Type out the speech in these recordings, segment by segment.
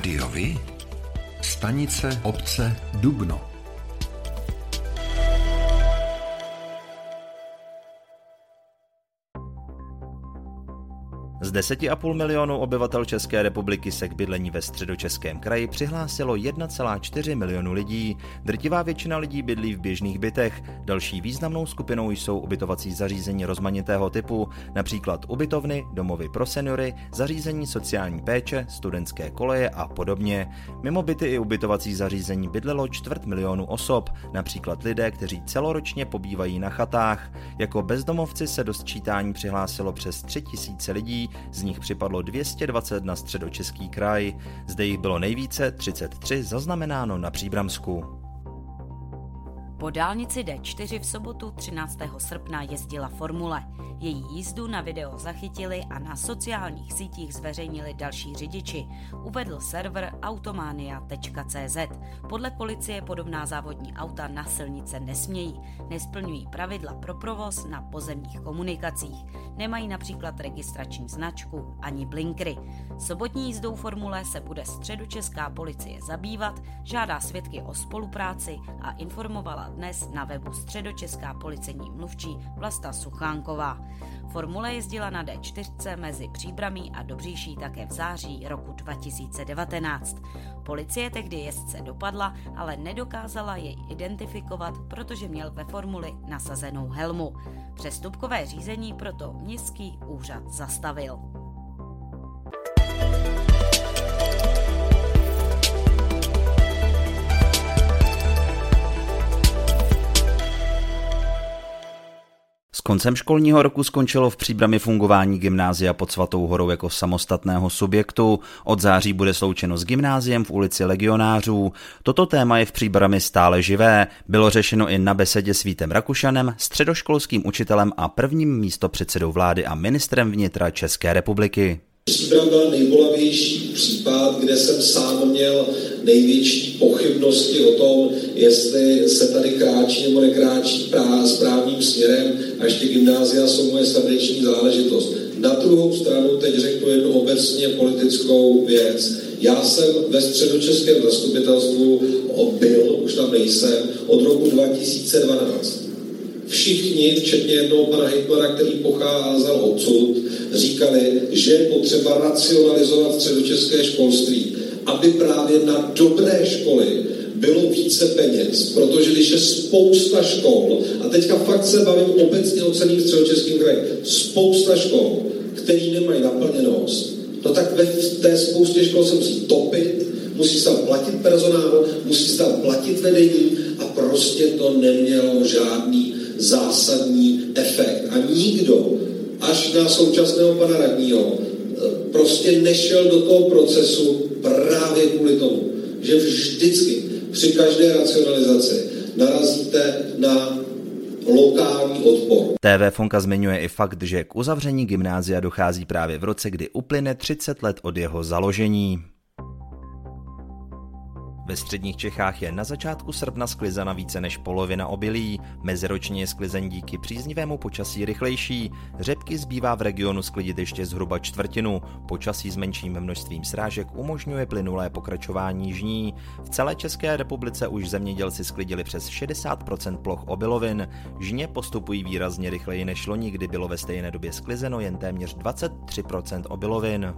Rádiovi? Stanice obce Dubno. Z 10,5 milionů obyvatel České republiky se k bydlení ve středočeském kraji přihlásilo 1,4 milionu lidí. Drtivá většina lidí bydlí v běžných bytech. Další významnou skupinou jsou ubytovací zařízení rozmanitého typu, například ubytovny, domovy pro seniory, zařízení sociální péče, studentské koleje a podobně. Mimo byty i ubytovací zařízení bydlelo čtvrt milionu osob, například lidé, kteří celoročně pobývají na chatách. Jako bezdomovci se do sčítání přihlásilo přes 3000 lidí, z nich připadlo 220 na středočeský kraj. Zde jich bylo nejvíce, 33, zaznamenáno na Příbramsku. Po dálnici D4 v sobotu 13. srpna jezdila formule. Její jízdu na video zachytili a na sociálních sítích zveřejnili další řidiči, uvedl server automania.cz. Podle policie podobná závodní auta na silnice nesmějí, nesplňují pravidla pro provoz na pozemních komunikacích, nemají například registrační značku ani blinkry. Sobotní jízdou formule se bude středočeská policie zabývat, žádá svědky o spolupráci a informovala dnes na webu středočeská policejní mluvčí Vlasta Suchánková. Formule jezdila na D4 mezi Příbramí a Dobříší také v září roku 2019. Policie tehdy jezdce dopadla, ale nedokázala jej identifikovat, protože měl ve formuli nasazenou helmu. Přestupkové řízení proto městský úřad zastavil. S koncem školního roku skončilo v příbrami fungování gymnázia pod Svatou horou jako samostatného subjektu. Od září bude sloučeno s gymnáziem v ulici Legionářů. Toto téma je v příbrami stále živé. Bylo řešeno i na besedě s Vítem Rakušanem, středoškolským učitelem a prvním místopředsedou vlády a ministrem vnitra České republiky. Příbram byl nejbolavější případ, kde jsem sám měl největší pochybnosti o tom, jestli se tady kráčí nebo nekráčí správným směrem a ještě gymnázia jsou moje srdeční záležitost. Na druhou stranu teď řeknu jednu obecně politickou věc. Já jsem ve středočeském zastupitelstvu byl, už tam nejsem, od roku 2012. Všichni, včetně jednoho pana hejtmana, který pocházel odsud, říkali, že je potřeba racionalizovat středočeské školství, aby právě na dobré školy bylo více peněz, protože když je spousta škol, a teďka fakt se bavím obecně o celým středočeským kraji, spousta škol, který nemají naplněnost, no tak ve té spoustě škol se musí topit, musí se tam platit personál, musí se tam platit vedení a prostě to nemělo žádný zásadní efekt. A nikdo, až na současného pana radního, prostě nešel do toho procesu právě kvůli tomu, že vždycky při každé racionalizaci narazíte na lokální odpor. TV Fonka zmiňuje i fakt, že k uzavření gymnázia dochází právě v roce, kdy uplyne 30 let od jeho založení. Ve středních Čechách je na začátku srpna sklizena více než polovina obilí, meziročně je sklizen díky příznivému počasí rychlejší, řepky zbývá v regionu sklidit ještě zhruba čtvrtinu, počasí s menším množstvím srážek umožňuje plynulé pokračování žní. V celé České republice už zemědělci sklidili přes 60% ploch obilovin, žně postupují výrazně rychleji než loni, kdy bylo ve stejné době sklizeno jen téměř 23% obilovin.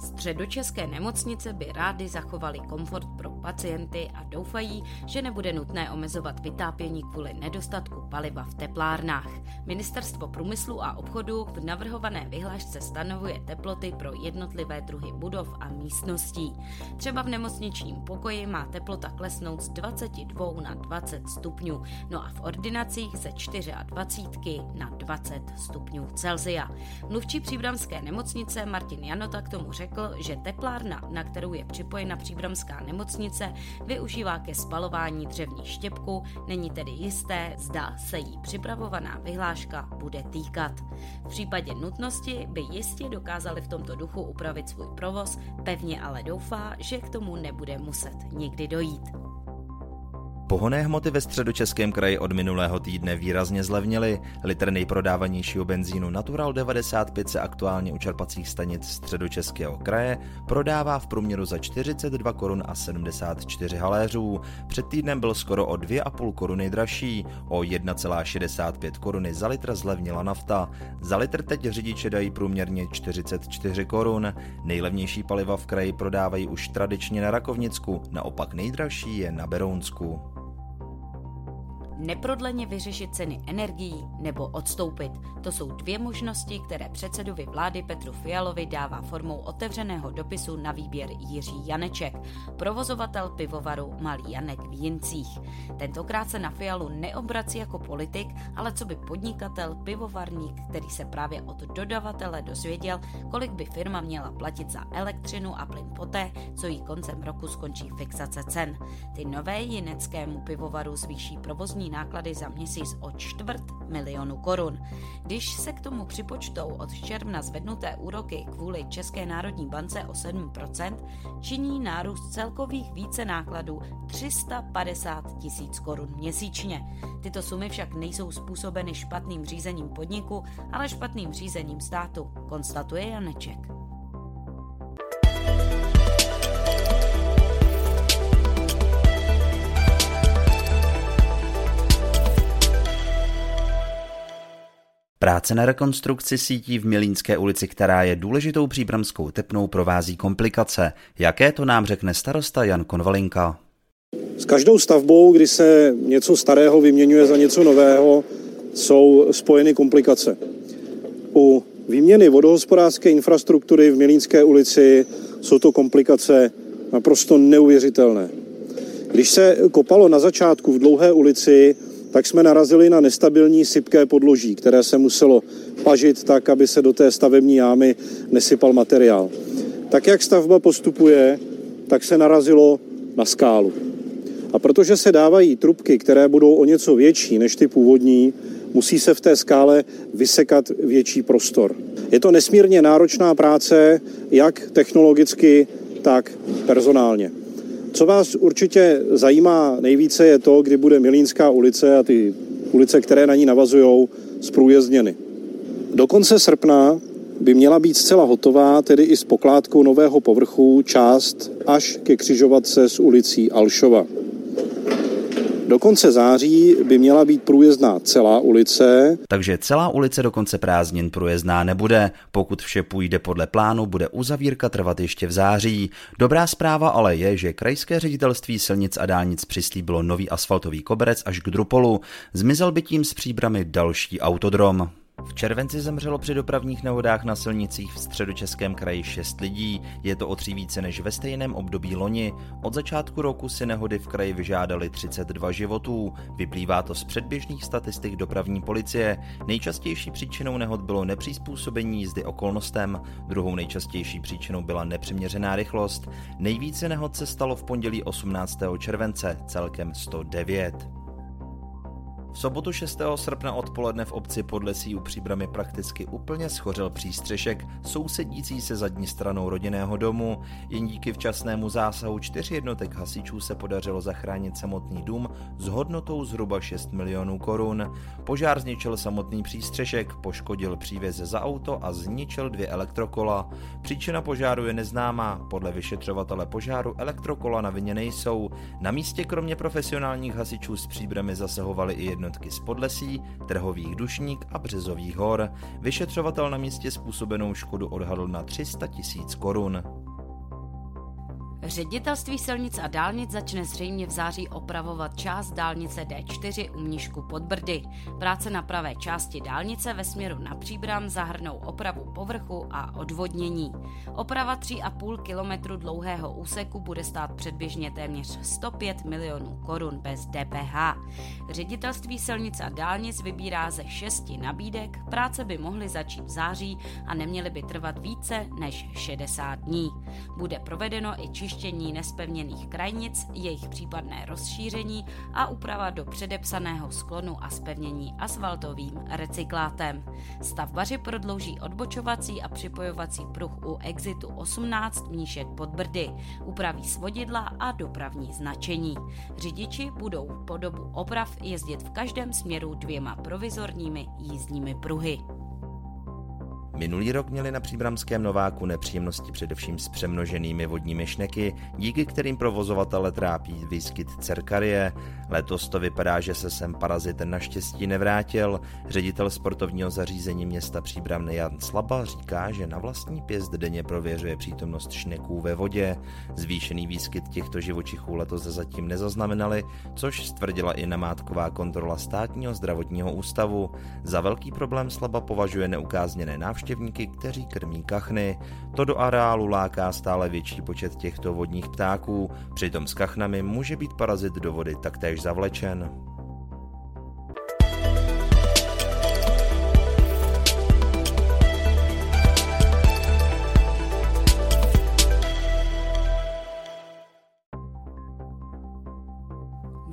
Středočeské nemocnice by rády zachovali komfort pro pacienty a doufají, že nebude nutné omezovat vytápění kvůli nedostatku paliva v teplárnách. Ministerstvo průmyslu a obchodu v navrhované vyhlášce stanovuje teploty pro jednotlivé druhy budov a místností. Třeba v nemocničním pokoji má teplota klesnout z 22 na 20 stupňů, no a v ordinacích ze 24 na 20 stupňů Celzia. Mluvčí příbramské nemocnice Martin Janota k tomu řekl, řekl, že teplárna, na kterou je připojena příbramská nemocnice, využívá ke spalování dřevní štěpku, není tedy jisté, zda se jí připravovaná vyhláška bude týkat. V případě nutnosti by jistě dokázali v tomto duchu upravit svůj provoz, pevně ale doufá, že k tomu nebude muset nikdy dojít. Pohonné hmoty ve středočeském kraji od minulého týdne výrazně zlevnily. Litr nejprodávanějšího benzínu Natural 95 se aktuálně u čerpacích stanic středočeského kraje prodává v průměru za 42 korun a 74 haléřů. Před týdnem byl skoro o 2,5 koruny dražší, o 1,65 koruny za litr zlevnila nafta. Za litr teď řidiče dají průměrně 44 korun. Nejlevnější paliva v kraji prodávají už tradičně na Rakovnicku, naopak nejdražší je na Berounsku neprodleně vyřešit ceny energií nebo odstoupit. To jsou dvě možnosti, které předsedovi vlády Petru Fialovi dává formou otevřeného dopisu na výběr Jiří Janeček, provozovatel pivovaru Malý Janek v Jincích. Tentokrát se na Fialu neobrací jako politik, ale co by podnikatel, pivovarník, který se právě od dodavatele dozvěděl, kolik by firma měla platit za elektřinu a plyn poté, co jí koncem roku skončí fixace cen. Ty nové jineckému pivovaru zvýší provozní náklady za měsíc o čtvrt milionu korun. Když se k tomu připočtou od června zvednuté úroky kvůli České národní bance o 7%, činí nárůst celkových více nákladů 350 tisíc korun měsíčně. Tyto sumy však nejsou způsobeny špatným řízením podniku, ale špatným řízením státu, konstatuje Janeček. Práce na rekonstrukci sítí v Milínské ulici, která je důležitou příbramskou tepnou, provází komplikace. Jaké to nám řekne starosta Jan Konvalinka? S každou stavbou, kdy se něco starého vyměňuje za něco nového, jsou spojeny komplikace. U výměny vodohospodářské infrastruktury v Milínské ulici jsou to komplikace naprosto neuvěřitelné. Když se kopalo na začátku v dlouhé ulici, tak jsme narazili na nestabilní sypké podloží, které se muselo pažit tak, aby se do té stavební jámy nesypal materiál. Tak, jak stavba postupuje, tak se narazilo na skálu. A protože se dávají trubky, které budou o něco větší než ty původní, musí se v té skále vysekat větší prostor. Je to nesmírně náročná práce, jak technologicky, tak personálně. Co vás určitě zajímá nejvíce je to, kdy bude Milínská ulice a ty ulice, které na ní navazují, zprůjezdněny. Do konce srpna by měla být zcela hotová, tedy i s pokládkou nového povrchu, část až ke křižovatce s ulicí Alšova. Do konce září by měla být průjezdná celá ulice. Takže celá ulice do konce prázdnin průjezdná nebude. Pokud vše půjde podle plánu, bude uzavírka trvat ještě v září. Dobrá zpráva ale je, že krajské ředitelství silnic a dálnic přislíbilo nový asfaltový koberec až k Drupolu. Zmizel by tím s příbramy další autodrom. V červenci zemřelo při dopravních nehodách na silnicích v středočeském kraji 6 lidí, je to o tří více než ve stejném období loni. Od začátku roku si nehody v kraji vyžádali 32 životů, vyplývá to z předběžných statistik dopravní policie. Nejčastější příčinou nehod bylo nepřizpůsobení jízdy okolnostem, druhou nejčastější příčinou byla nepřiměřená rychlost. Nejvíce nehod se stalo v pondělí 18. července, celkem 109. V sobotu 6. srpna odpoledne v obci Podlesí u Příbramy prakticky úplně schořel přístřešek sousedící se zadní stranou rodinného domu. Jen díky včasnému zásahu čtyř jednotek hasičů se podařilo zachránit samotný dům s hodnotou zhruba 6 milionů korun. Požár zničil samotný přístřešek, poškodil přívěz za auto a zničil dvě elektrokola. Příčina požáru je neznámá, podle vyšetřovatele požáru elektrokola na vině nejsou. Na místě kromě profesionálních hasičů z Příbramy zasahovali i jednotky z Podlesí, Trhových dušník a Březových hor. Vyšetřovatel na místě způsobenou škodu odhadl na 300 tisíc korun. Ředitelství silnic a dálnic začne zřejmě v září opravovat část dálnice D4 u Mnišku pod Brdy. Práce na pravé části dálnice ve směru na Příbram zahrnou opravu povrchu a odvodnění. Oprava 3,5 kilometru dlouhého úseku bude stát předběžně téměř 105 milionů korun bez DPH. Ředitelství silnic a dálnic vybírá ze šesti nabídek, práce by mohly začít v září a neměly by trvat více než 60 dní. Bude provedeno i čištění rozčištění nespevněných krajnic, jejich případné rozšíření a úprava do předepsaného sklonu a spevnění asfaltovým recyklátem. Stavbaři prodlouží odbočovací a připojovací pruh u exitu 18 Mníšek pod Brdy, upraví svodidla a dopravní značení. Řidiči budou po dobu oprav jezdit v každém směru dvěma provizorními jízdními pruhy. Minulý rok měli na příbramském Nováku nepříjemnosti především s přemnoženými vodními šneky, díky kterým provozovatele trápí výskyt cerkarie. Letos to vypadá, že se sem parazit naštěstí nevrátil. Ředitel sportovního zařízení města Příbramny Jan Slaba říká, že na vlastní pěst denně prověřuje přítomnost šneků ve vodě. Zvýšený výskyt těchto živočichů letos zatím nezaznamenali, což stvrdila i namátková kontrola státního zdravotního ústavu. Za velký problém Slaba považuje neukázněné návštěvy návštěvníky, kteří krmí kachny. To do areálu láká stále větší počet těchto vodních ptáků, přitom s kachnami může být parazit do vody taktéž zavlečen.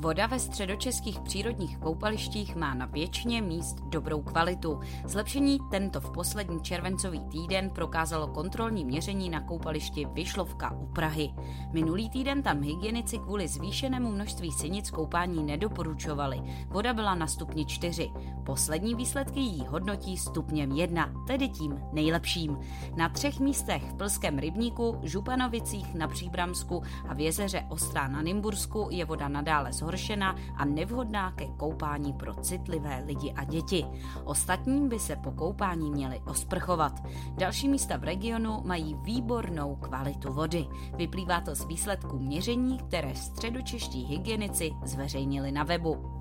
Voda ve středočeských přírodních koupalištích má na většině míst dobrou kvalitu. Zlepšení tento v poslední červencový týden prokázalo kontrolní měření na koupališti Vyšlovka u Prahy. Minulý týden tam hygienici kvůli zvýšenému množství sinic koupání nedoporučovali. Voda byla na stupni 4. Poslední výsledky jí hodnotí stupněm 1, tedy tím nejlepším. Na třech místech v Plském rybníku, Županovicích na Příbramsku a v jezeře Ostrá na Nymbursku je voda nadále zhoršená zhoršena a nevhodná ke koupání pro citlivé lidi a děti. Ostatním by se po koupání měli osprchovat. Další místa v regionu mají výbornou kvalitu vody. Vyplývá to z výsledků měření, které středočeští hygienici zveřejnili na webu.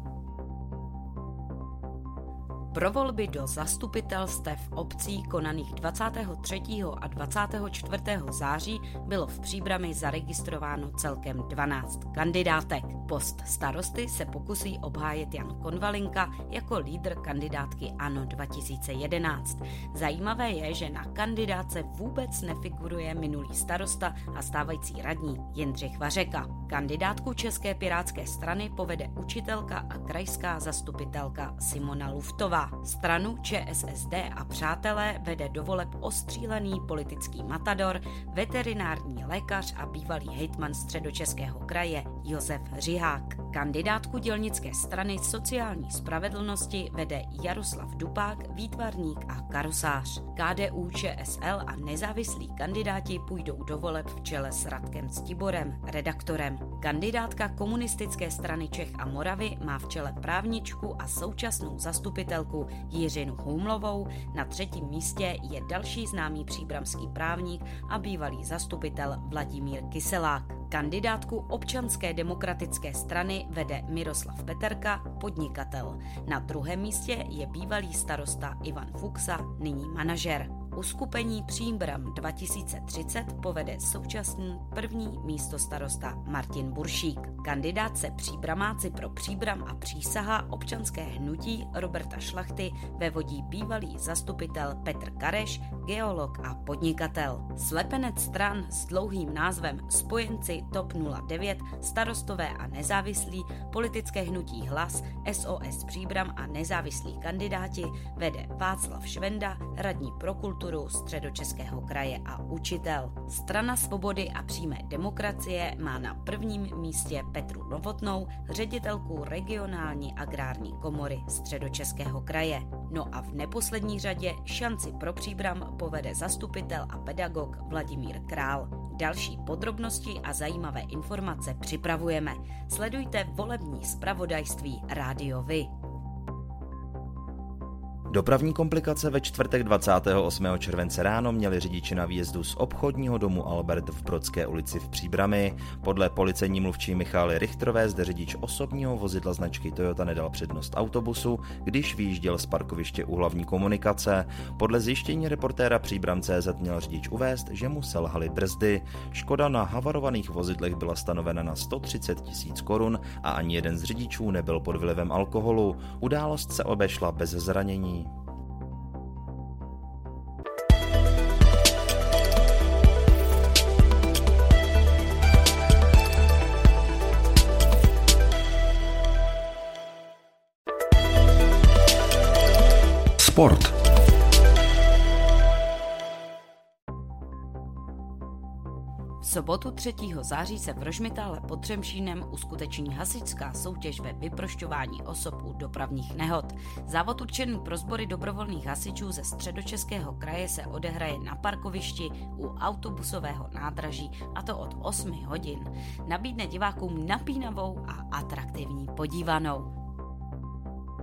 Pro volby do zastupitelstev obcí konaných 23. a 24. září bylo v příbrami zaregistrováno celkem 12 kandidátek. Post starosty se pokusí obhájet Jan Konvalinka jako lídr kandidátky ANO 2011. Zajímavé je, že na kandidáce vůbec nefiguruje minulý starosta a stávající radní Jindřich Vařeka. Kandidátku České pirátské strany povede učitelka a krajská zastupitelka Simona Luftová. Stranu ČSSD a přátelé vede do voleb ostřílený politický matador, veterinární lékař a bývalý hejtman středočeského kraje Josef Řihák. Kandidátku dělnické strany sociální spravedlnosti vede Jaroslav Dupák, výtvarník a karosář. KDU, ČSL a nezávislí kandidáti půjdou do voleb v čele s Radkem Stiborem, redaktorem. Kandidátka komunistické strany Čech a Moravy má v čele právničku a současnou zastupitelku Jiřinu Humlovou. Na třetím místě je další známý příbramský právník a bývalý zastupitel Vladimír Kyselák. Kandidátku občanské demokratické strany vede Miroslav Peterka, podnikatel. Na druhém místě je bývalý starosta Ivan Fuxa, nyní manažer. Uskupení Příbram 2030 povede současný první místo starosta Martin Buršík. Kandidát se Příbramáci pro Příbram a přísaha občanské hnutí Roberta Šlachty ve vodí bývalý zastupitel Petr Kareš, geolog a podnikatel. Slepenec stran s dlouhým názvem Spojenci TOP 09, starostové a nezávislí, politické hnutí Hlas, SOS Příbram a nezávislí kandidáti vede Václav Švenda, radní pro kulturu kulturu středočeského kraje a učitel. Strana svobody a přímé demokracie má na prvním místě Petru Novotnou, ředitelku regionální agrární komory středočeského kraje. No a v neposlední řadě šanci pro příbram povede zastupitel a pedagog Vladimír Král. Další podrobnosti a zajímavé informace připravujeme. Sledujte volební zpravodajství Rádio Vy. Dopravní komplikace ve čtvrtek 28. července ráno měli řidiči na výjezdu z obchodního domu Albert v Brodské ulici v Příbrami. Podle policejní mluvčí Michály Richtrové zde řidič osobního vozidla značky Toyota nedal přednost autobusu, když výjížděl z parkoviště u hlavní komunikace. Podle zjištění reportéra Příbram.cz měl řidič uvést, že mu selhaly brzdy. Škoda na havarovaných vozidlech byla stanovena na 130 tisíc korun a ani jeden z řidičů nebyl pod vlivem alkoholu. Událost se obešla bez zranění. Sport. V sobotu 3. září se v Rožmitále pod Třemšínem uskuteční hasičská soutěž ve vyprošťování osob u dopravních nehod. Závod určený pro sbory dobrovolných hasičů ze středočeského kraje se odehraje na parkovišti u autobusového nádraží a to od 8 hodin. Nabídne divákům napínavou a atraktivní podívanou.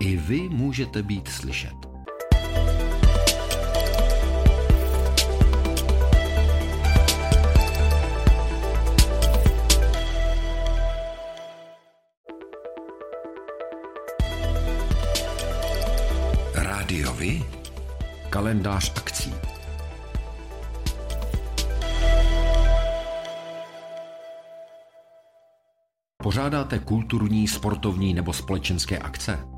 I vy můžete být slyšet. Rádiovi? Kalendář akcí. Pořádáte kulturní, sportovní nebo společenské akce?